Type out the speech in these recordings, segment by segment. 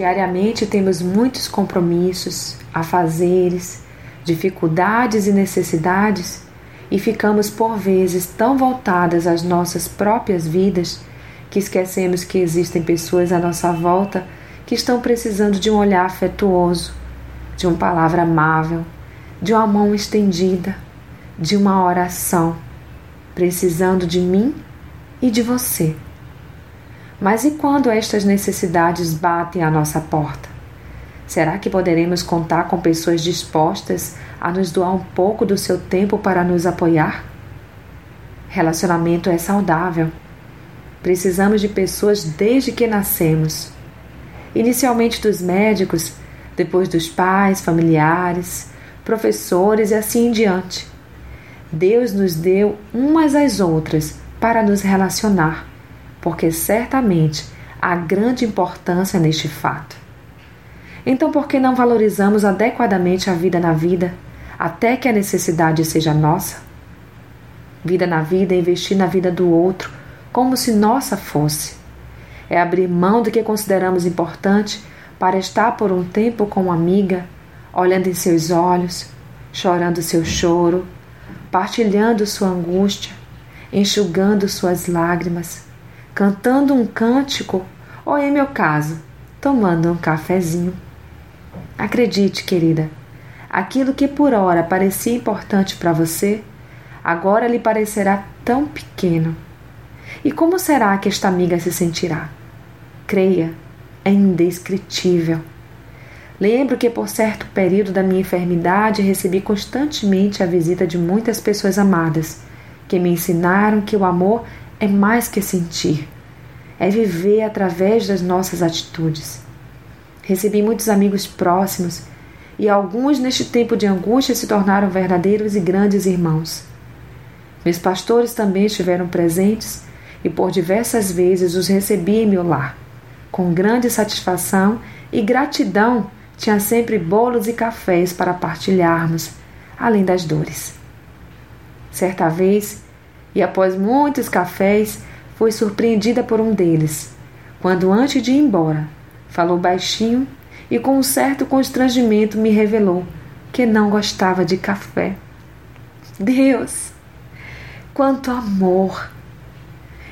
Diariamente temos muitos compromissos, afazeres, dificuldades e necessidades e ficamos por vezes tão voltadas às nossas próprias vidas que esquecemos que existem pessoas à nossa volta que estão precisando de um olhar afetuoso, de uma palavra amável, de uma mão estendida, de uma oração, precisando de mim e de você. Mas e quando estas necessidades batem à nossa porta? Será que poderemos contar com pessoas dispostas a nos doar um pouco do seu tempo para nos apoiar? Relacionamento é saudável. Precisamos de pessoas desde que nascemos. Inicialmente dos médicos, depois dos pais, familiares, professores e assim em diante. Deus nos deu umas às outras para nos relacionar porque certamente há grande importância neste fato. Então, por que não valorizamos adequadamente a vida na vida, até que a necessidade seja nossa? Vida na vida é investir na vida do outro, como se nossa fosse. É abrir mão do que consideramos importante para estar por um tempo com uma amiga, olhando em seus olhos, chorando seu choro, partilhando sua angústia, enxugando suas lágrimas cantando um cântico ou, em meu caso, tomando um cafezinho. Acredite, querida, aquilo que por ora parecia importante para você, agora lhe parecerá tão pequeno. E como será que esta amiga se sentirá? Creia, é indescritível. Lembro que por certo período da minha enfermidade recebi constantemente a visita de muitas pessoas amadas, que me ensinaram que o amor é mais que sentir, é viver através das nossas atitudes. Recebi muitos amigos próximos e alguns neste tempo de angústia se tornaram verdadeiros e grandes irmãos. Meus pastores também estiveram presentes e por diversas vezes os recebi em meu lar. Com grande satisfação e gratidão, tinha sempre bolos e cafés para partilharmos, além das dores. Certa vez, e após muitos cafés, foi surpreendida por um deles, quando antes de ir embora, falou baixinho e com um certo constrangimento me revelou que não gostava de café. Deus, quanto amor!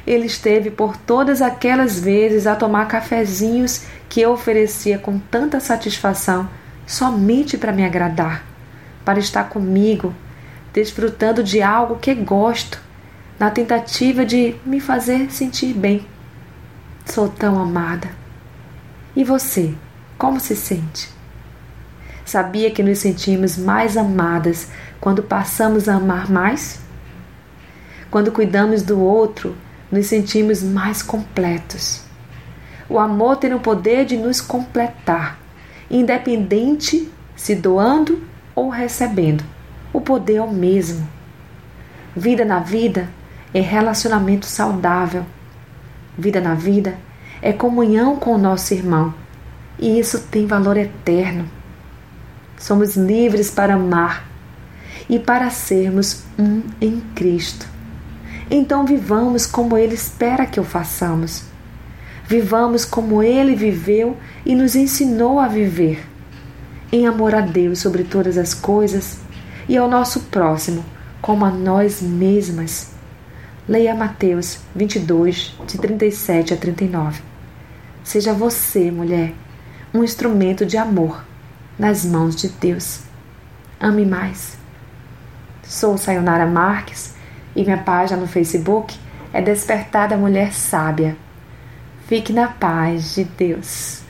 Ele esteve por todas aquelas vezes a tomar cafezinhos que eu oferecia com tanta satisfação, somente para me agradar, para estar comigo, desfrutando de algo que gosto na tentativa de me fazer sentir bem. Sou tão amada. E você, como se sente? Sabia que nos sentimos mais amadas quando passamos a amar mais? Quando cuidamos do outro, nos sentimos mais completos. O amor tem o poder de nos completar, independente se doando ou recebendo. O poder é o mesmo. Vida na vida é relacionamento saudável. Vida na vida é comunhão com o nosso irmão e isso tem valor eterno. Somos livres para amar e para sermos um em Cristo. Então vivamos como Ele espera que o façamos. Vivamos como Ele viveu e nos ensinou a viver, em amor a Deus sobre todas as coisas e ao nosso próximo como a nós mesmas. Leia Mateus 22, de 37 a 39. Seja você, mulher, um instrumento de amor nas mãos de Deus. Ame mais. Sou Sayonara Marques e minha página no Facebook é Despertada Mulher Sábia. Fique na paz de Deus.